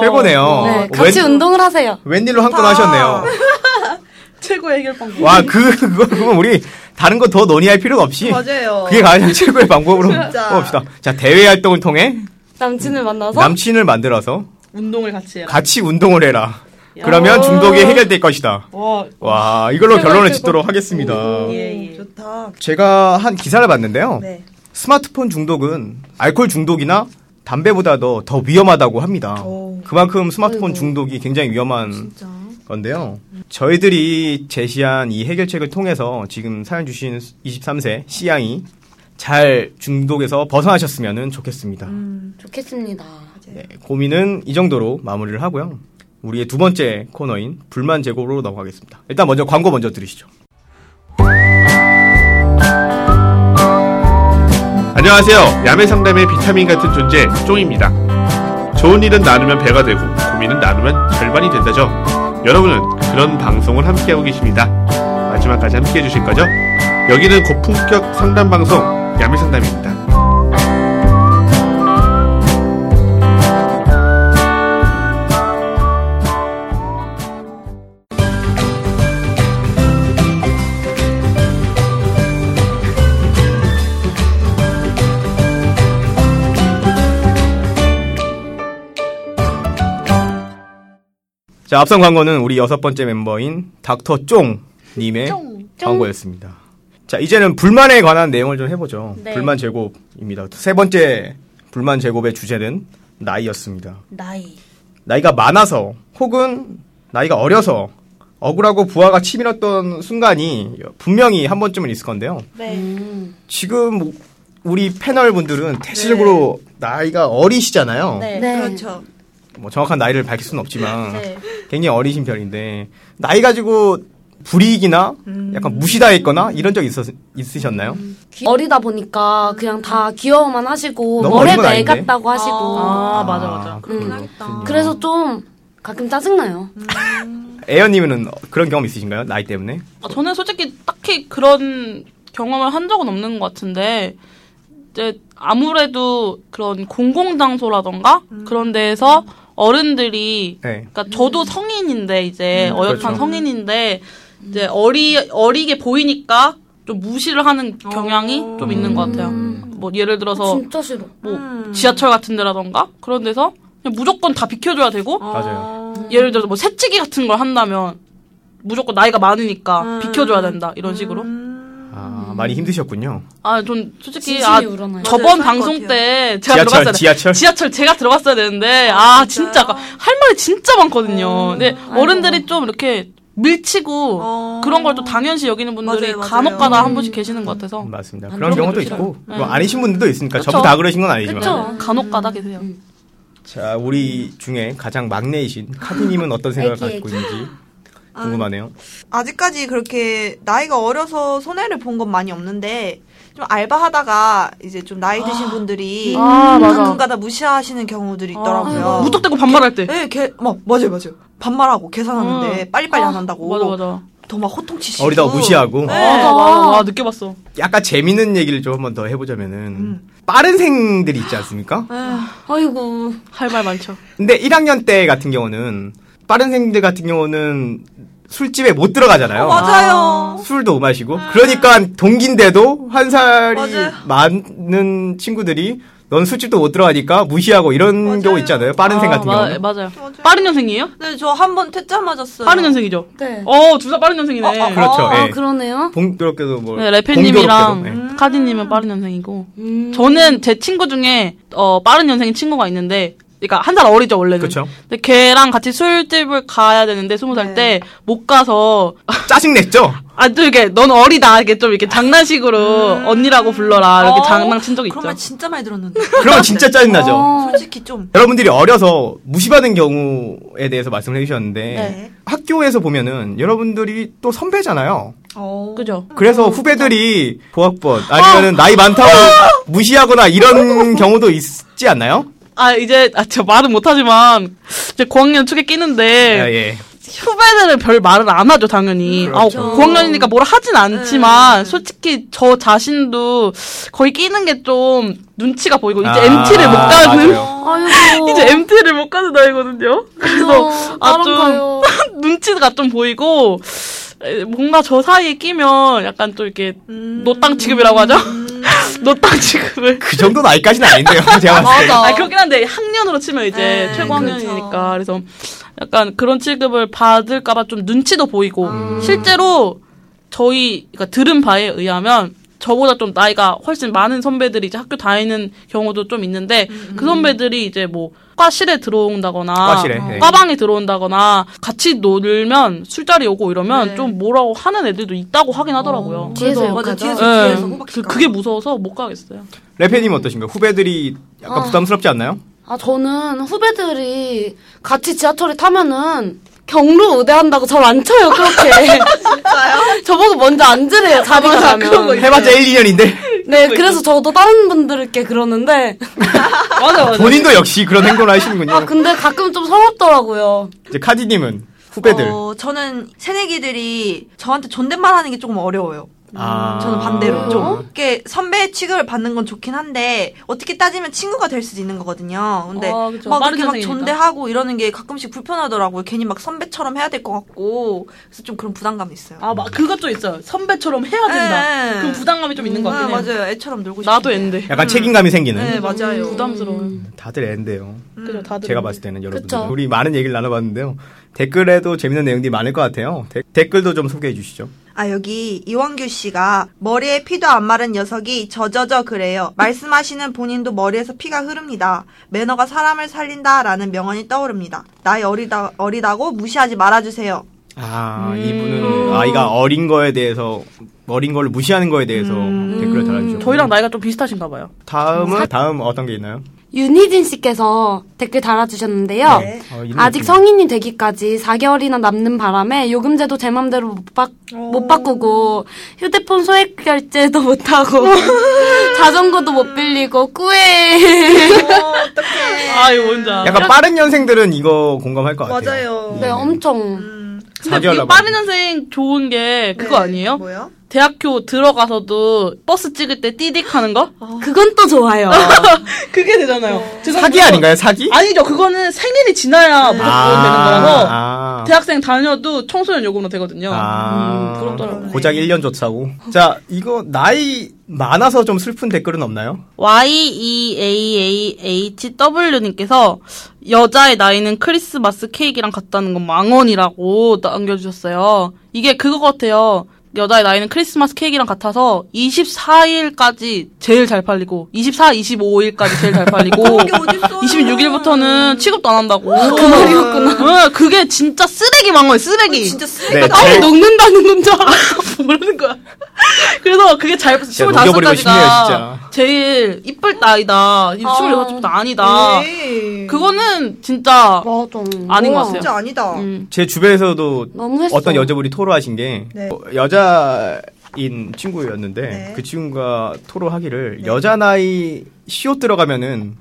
최고네요. 네, 같이 웬, 운동을 하세요. 웬일로 한 건 하셨네요. 최고의 해결 방법. 와, 그, 그거, 그러면 우리 다른 거 더 논의할 필요가 없이. 맞아요. 그게 가장 최고의 방법으로. 뽑읍시다. 자, 대외 활동을 통해 남친을 만나서 남친을 만들어서 운동을 같이 해라. 같이 운동을 해라. 그러면 중독이 해결될 것이다. 와, 와, 이걸로 결론을. 짓도록 하겠습니다. 예, 예. 좋다. 제가 한 기사를 봤는데요. 네. 스마트폰 중독은 알코올 중독이나 담배보다도 더 위험하다고 합니다. 오. 그만큼 스마트폰 아이고. 중독이 굉장히 위험한 진짜. 건데요. 저희들이 제시한 이 해결책을 통해서 지금 사연 주신 23세 C양이 잘 중독에서 벗어나셨으면 좋겠습니다. 음, 좋겠습니다. 네, 고민은 이 정도로 마무리를 하고요. 우리의 두 번째 코너인 불만 제거로 넘어가겠습니다. 일단 먼저 광고 먼저 들으시죠. 안녕하세요. 야매 상담의 비타민 같은 존재 쫑입니다. 좋은 일은 나누면 배가 되고 고민은 나누면 절반이 된다죠. 여러분은 그런 방송을 함께하고 계십니다. 마지막까지 함께해 주실 거죠? 여기는 고품격 상담 방송 야매 상담입니다. 자, 앞선 광고는 우리 여섯 번째 멤버인 닥터 쫑 님의 광고였습니다. 자, 이제는 불만에 관한 내용을 좀 해보죠. 네. 불만 제곱입니다. 세 번째 불만 제곱의 주제는 나이였습니다. 나이. 나이가 많아서 혹은 나이가 어려서 억울하고 부하가 치밀었던 순간이 분명히 한 번쯤은 있을 건데요. 네. 음. 지금 우리 패널 분들은 대체적으로 나이가 어리시잖아요. 네. 네. 그렇죠. 뭐 정확한 나이를 밝힐 수는 없지만 네. 굉장히 어리신 편인데 나이 가지고 불이익이나 음. 약간 무시당했거나 이런 적 있었, 있으셨나요? 어리다 보니까 그냥 다 귀여워만 하시고 너무 뭐래도 어린 건애 아닌데? 같다고 하시고 아, 맞아, 맞아. 그렇군요. 음. 하겠다. 그래서 좀 가끔 짜증나요. 에어님은 그런 경험 있으신가요? 나이 때문에? 아, 저는 솔직히 딱히 그런 경험을 한 적은 없는 것 같은데 이제 아무래도 그런 공공장소라던가 그런 데에서 어른들이 네. 그러니까 저도 성인인데 이제 음, 어엿한 그렇죠. 성인인데 이제 어리 어리게 보이니까 좀 무시를 하는 경향이 어. 좀 있는 것 같아요. 뭐 예를 들어서 진짜 싫어. 뭐 음. 지하철 같은 데라던가 그런 데서 그냥 무조건 다 비켜줘야 되고 맞아요. 예를 들어서 뭐 새치기 같은 걸 한다면 무조건 나이가 많으니까 음. 비켜줘야 된다 이런 식으로. 아, 많이 힘드셨군요. 아, 전 솔직히 아, 우러나요. 저번 방송 것때 제가 지하철, 들어갔어야 돼. 지하철? 지하철 제가 들어갔어야 되는데 아, 진짜 아까 할 말이 진짜 많거든요. 근데 어른들이 좀 이렇게 밀치고 어. 그런 걸 또 당연시 여기는 분들이. 간혹가다 한 번씩 계시는 것 같아서 맞습니다. 아, 그런 경우도 있고. 뭐 네. 아니신 분들도 있으니까 그쵸. 전부 다 그러신 건 아니지만. 그쵸. 간혹가다 계세요. 자, 우리 중에 가장 막내이신 카디님은 어떤 생각을 갖고 있는지 궁금하네요. 아직까지 그렇게 나이가 어려서 손해를 본 건 많이 없는데 좀 알바하다가 이제 좀 나이 드신 분들이 아, 맞아. 가끔 가다 무시하시는 경우들이 있더라고요. 무턱대고 반말할 때. 네, 개, 막 맞아요, 맞아요. 반말하고 계산하는데 응. 빨리빨리 안 한다고. 맞아, 맞아. 더 막 호통치시고. 어리다고 무시하고. 네. 맞아, 맞아. 와, 느껴봤어. 약간 재밌는 얘기를 좀 한번 더 해보자면은 음. 빠른 생들이 있지 않습니까? 아이고. 할 말 많죠. 근데 1학년 때 같은 경우는 빠른 생들 같은 경우는 술집에 못 들어가잖아요. 어, 맞아요. 술도 못 마시고 그러니까 동기인데도 한 살이 맞아요. 많은 친구들이 넌 술집도 못 들어가니까 무시하고 이런 맞아요. 경우 있잖아요. 빠른 생 같은 아, 경우는. 마- 맞아요. 맞아요. 빠른 년생이에요? 네, 저 한 번 퇴짜 맞았어요. 빠른 년생이죠. 네. 어, 둘 다 빠른 년생이네. 어, 어, 그렇죠. 아, 예. 그러네요. 공교롭게도 뭐 네, 레페님이랑 예. 카디님은 빠른 년생이고 음. 저는 제 친구 중에 어 빠른 년생인 친구가 있는데 그러니까 한 살 어리죠 원래는. 그쵸. 근데 걔랑 같이 술집을 가야 되는데 스무 살 때 못 가서 짜증 냈죠. 아또 이렇게 넌 어리다 이렇게 좀 이렇게 장난식으로 언니라고 불러라 이렇게 어? 장난친 적 있죠. 말 진짜 많이 들었는데. 그러면 진짜 짜증 나죠. 어. 솔직히 좀. 여러분들이 어려서 무시받은 경우에 대해서 말씀을 해주셨는데 네. 학교에서 보면은 여러분들이 또 선배잖아요. 어. 그죠. 그래서 후배들이 보학번 아니면은 나이 많다고 무시하거나 이런 경우도 있지 않나요? 아 이제 아 제가 말은 못하지만 이제 고학년 축에 끼는데 아, 예. 후배들은 별 말을 안 하죠, 당연히. 그렇죠. 아, 고학년이니까 뭘 하진 않지만, 솔직히 저 자신도 거의 끼는 게 좀 눈치가 보이고, 이제 아, MT를 못 가는. 이제 MT를 못 가는 나이거든요. 그래서, 아, 좀. 눈치가 좀 보이고, 에, 뭔가 저 사이에 끼면 약간 좀 이렇게, 노땅 취급이라고 하죠? 노땅 취급을. 그 정도 나이까지는 아닌데요. 제가 봤을 때. 아, 그렇긴 한데 학년으로 치면 이제 네, 최고 학년이니까 그래서 약간 그런 취급을 받을까봐 좀 눈치도 보이고 실제로 저희 그러니까 들은 바에 의하면 저보다 좀 나이가 훨씬 많은 선배들이 이제 학교 다니는 경우도 좀 있는데 그 선배들이 이제 뭐 과실에 들어온다거나 과실에, 네. 과방에 들어온다거나 같이 놀면 술자리 오고 이러면 네. 좀 뭐라고 하는 애들도 있다고 하긴 하더라고요. 뒤에서 그래서 맞아. 뒤에서, 예, 뒤에서 그, 그게 무서워서 못 가겠어요. 레페님 어떠신가요? 후배들이 약간 아. 부담스럽지 않나요? 아, 저는 후배들이 같이 지하철에 타면은 경로 우대한다고 절안 쳐요, 그렇게. 진짜요? 저보고 먼저 앉으래요, 자리가 맞아, 그런 거. 있어요. 해봤자 1, 2년인데 네, 그래서 저도 다른 분들께 그러는데. 맞아 맞아. 본인도 역시 그런 행동을 하시는군요. 아, 근데 가끔 좀 서럽더라고요. 이제 카디님은 후배들. 어, 저는 새내기들이 저한테 존댓말 하는 게 조금 어려워요. 아. 저는 반대로 왜요? 좀 이렇게 선배 취급을 받는 건 좋긴 한데 어떻게 따지면 친구가 될 수도 있는 거거든요. 근데 아. 막 그렇게 막. 존대하고 이러는 게 가끔씩 불편하더라고요. 괜히 막 선배처럼 해야 될 것 같고 그래서 좀 그런 부담감이 있어요. 아, 막 그것 좀 있어요. 선배처럼 해야 된다. 네. 그 부담감이 좀 있는 것 네, 같긴 해요. 맞아요. 애처럼 놀고 싶어. 나도 앤데. 약간 책임감이 생기는. 네 맞아요. 부담스러워요. 다들 앤데요. 그죠, 다들. 제가 봤을 때는 여러분들 그쵸. 우리 많은 얘기를 나눠봤는데요. 댓글에도 재밌는 내용들이 많을 것 같아요. 데- 댓글도 좀 소개해 주시죠. 아 여기 이원규 씨가 머리에 피도 안 마른 녀석이 저저저 그래요. 말씀하시는 본인도 머리에서 피가 흐릅니다. 매너가 사람을 살린다라는 명언이 떠오릅니다. 나이 어리다 어리다고 무시하지 말아주세요. 아 이분은 아이가 어린 거에 대해서 어린 걸 무시하는 거에 대해서 댓글을 달아주셨고 저희랑 나이가 좀 비슷하신가 봐요. 다음은 다음 어떤 게 있나요? 윤희진 씨께서 댓글 달아주셨는데요. 네. 어, 아직. 성인이 되기까지 4개월이나 남는 바람에 요금제도 제 맘대로 못, 바, 못 바꾸고 휴대폰 소액 결제도 못하고 자전거도 못 빌리고 꾸에 어떡해. 아, 이거 뭔지 알아. 약간 빠른 년생들은 이거 공감할 것 같아요. 맞아요. 네 엄청 음, 근데 이 4개월 빠른 년생 좋은 게 그거 네, 아니에요? 뭐요? 대학교 들어가서도 버스 찍을 때 띠딕 하는 거? 그건 또 좋아요. 그게 되잖아요. 죄송해요. 사기 아닌가요? 사기? 아니죠. 그거는 생일이 지나야 무조건 아, 되는 거라서 아. 대학생 다녀도 청소년 요금으로 되거든요. 아, 음, 그렇더라고요. 고작 1년 줬다고. 자, 이거 나이 많아서 좀 슬픈 댓글은 없나요? Y E A A H W 님께서 여자의 나이는 크리스마스 케이크랑 같다는 건 망언이라고 남겨주셨어요. 이게 그거 같아요. 여자의 나이는 크리스마스 케이크랑 같아서 24일까지 제일 잘 팔리고 24, 25일까지 제일 잘 팔리고 그런 게 어딨어요. 26일부터는 취급도 안 한다고. 그 말이었구나. 응, 그게 진짜 쓰레기 망언 쓰레기. 진짜 쓰레기 네, 같아. 제- 녹는다는 건줄 알았어. 모르는 거야. 그래서 그게 잘, 녹여버리고 싶네요, 25살까지가 진짜. 제일 이쁠 나이다. 26살부터 아니다. 네. 그거는 진짜 맞아. 아닌 것 뭐야. 같아요. 진짜 아니다. 음. 제 주변에서도. 어떤 여자분이 토로하신 게 네. 어, 여자인 친구였는데 네. 그 친구가 토로하기를 여자 나이 시옷 들어가면은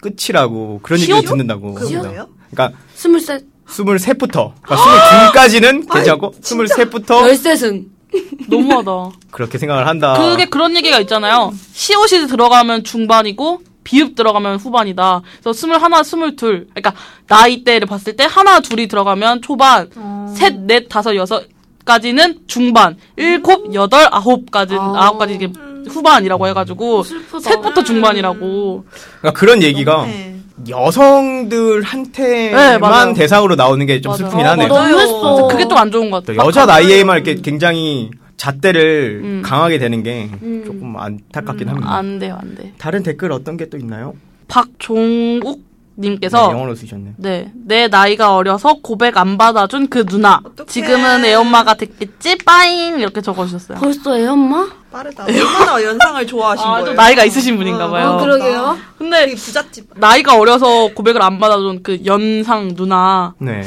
끝이라고 그런 얘기를 시옷? 듣는다고 그게 합니다. 뭐예요? 그러니까 스물셋, 23부터 그러니까 22까지는 괜찮고 23부터 열셋은. 너무하다. 그렇게 생각을 한다. 그게 그런 얘기가 있잖아요. 시옷이 들어가면 중반이고 비읍 들어가면 후반이다. 그래서 스물하나, 스물둘. 그러니까 나이대를 봤을 때 하나, 둘이 들어가면 초반, 셋, 넷, 다섯, 여섯 까지는 중반, 일곱, 여덟, 아홉까지 아. 아홉까지 이게 후반이라고 해가지고 슬프다. 셋부터 중반이라고. 그러니까 그런 얘기가 네. 여성들한테만 네. 대상으로 나오는 게 좀. 슬프긴 어, 하네요. 너무했어. 그게 좀안 좋은 것또 같아요. 여자 나이에만 이렇게 굉장히 잣대를 음. 강하게 되는 게 조금 안타깝긴 합니다. 안 돼요, 안 돼. 다른 댓글 어떤 게 또 있나요? 박종욱 네, 님께서 영어로 쓰셨네. 네, 내 나이가 어려서 고백 안 받아준 그 누나. 어떡해. 지금은 애 엄마가 됐겠지? 빠잉 이렇게 적어 주셨어요. 벌써 애 엄마? 빠르다. 얼마나 연상을 좋아하신 아, 거예요? 좀 나이가 있으신 분인가 봐요. 어, 그러게요. 근데 되게 부잣집. 나이가 어려서 고백을 안 받아준 그 연상 누나. 네.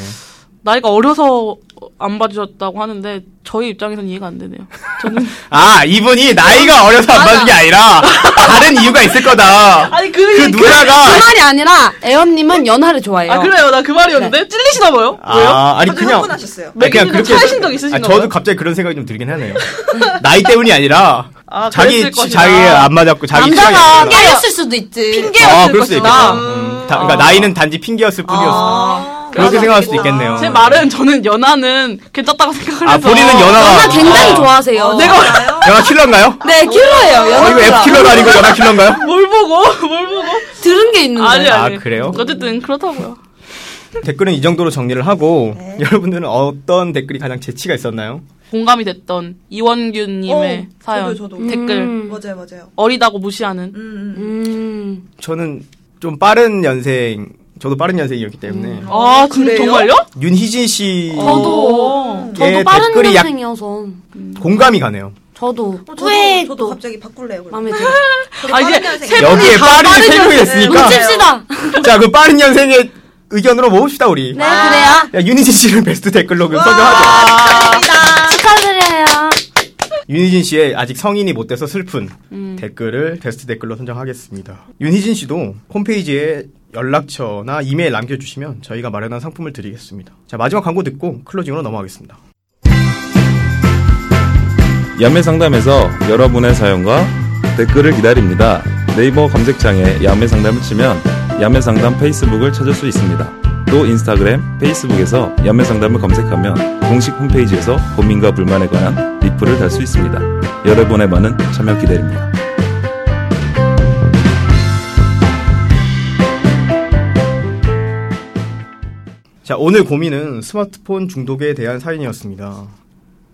나이가 어려서 안 받으셨다고 하는데 저희 입장에서는 이해가 안 되네요. 저는 아, 이분이 나이가 어려서 안 받은 게 아니라 다른 이유가 있을 거다. 아니 그, 그그 누나가 말이 아니라 애엄님은 연하를 좋아해요. 아 그래요. 나 그 말이었는데 찔리시나 봐요. 왜요? 아, 아니 아주 그냥 흥분하셨어요. 아니, 그냥 맥주는 차이신 적 있으신가 아니, 저도 봐요? 갑자기 그런 생각이 좀 들긴 하네요. 나이 때문이 아니라 아, 자기. 자기 안 맞았고 자기 남자가. 깨였을 수도 있지. 핑계였을 아, 그럴 수도 것이다. 음, 다- 그러니까 아. 나이는 단지 핑계였을 뿐이었어. 아. 그렇게 생각할 수도. 있겠네요. 제 말은 저는 연하는 괜찮다고 생각을 아, 해서 본인은 연하가 연하 굉장히 아. 좋아하세요. 어, 내가-? 영화 킬러인가요? 네, 킬러예요. 어, 연하 이거 F 킬러가 아니고 영화 킬러인가요? 뭘 보고 뭘 보고 들은 게 있는데. 아니 아, 아니 그래요? 어쨌든 그렇다고요. 댓글은 이 정도로 정리를 하고 네. 여러분들은 어떤 댓글이 가장 재치가 있었나요? 공감이 됐던 이원규님의 어, 사연 저도, 저도. 댓글 음. 맞아요, 맞아요. 어리다고 무시하는 음, 음. 음. 저는 좀 빠른 연생, 저도 빠른 연생이었기 때문에 아 진, 그래요? 정말요? 윤희진 씨 저도 저도 예, 빠른 댓글이 년생이어서. 공감이 가네요. 저도. 어, 저도, 왜 저도 또 갑자기 바꿀래요. 마음에 들어. 아, 이제. 세 여기에 빠른 세 명이 연생. 있으니까 뭉칩시다. 자, 그 빠른 연생의 의견으로 모읍시다 우리. 네, 그래요. 야, 윤희진 씨를 베스트 댓글로 그 선정하자. 아, 축하드려요. 윤희진 씨의 아직 성인이 못 돼서 슬픈 음. 댓글을 베스트 댓글로 선정하겠습니다. 윤희진 씨도 홈페이지에 연락처나 이메일 남겨주시면 저희가 마련한 상품을 드리겠습니다. 자, 마지막 광고 듣고 클로징으로 넘어가겠습니다. 야매 상담에서 여러분의 사연과 댓글을 기다립니다. 네이버 검색창에 야매 상담을 치면 야매 상담 페이스북을 찾을 수 있습니다. 또 인스타그램, 페이스북에서 야매 상담을 검색하면 공식 홈페이지에서 고민과 불만에 관한 리플을 달 수 있습니다. 여러분의 많은 참여 기다립니다. 자, 오늘 고민은 스마트폰 중독에 대한 사연이었습니다.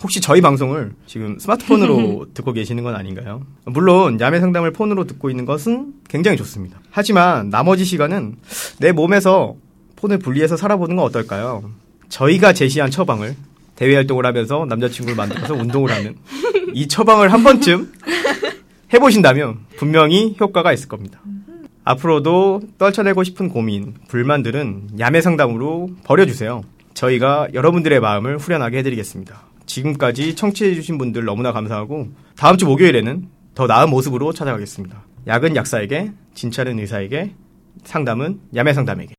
혹시 저희 방송을 지금 스마트폰으로 듣고 계시는 건 아닌가요? 물론 야매 상담을 폰으로 듣고 있는 것은 굉장히 좋습니다. 하지만 나머지 시간은 내 몸에서 폰을 분리해서 살아보는 건 어떨까요? 저희가 제시한 처방을 대외 활동을 하면서 남자친구를 만들어서 운동을 하는 이 처방을 한 번쯤 해보신다면 분명히 효과가 있을 겁니다. 앞으로도 떨쳐내고 싶은 고민, 불만들은 야매 상담으로 버려주세요. 저희가 여러분들의 마음을 후련하게 해드리겠습니다. 지금까지 청취해주신 분들 너무나 감사하고 다음 주 목요일에는 더 나은 모습으로 찾아가겠습니다. 약은 약사에게, 진찰은 의사에게, 상담은 야매 상담에게.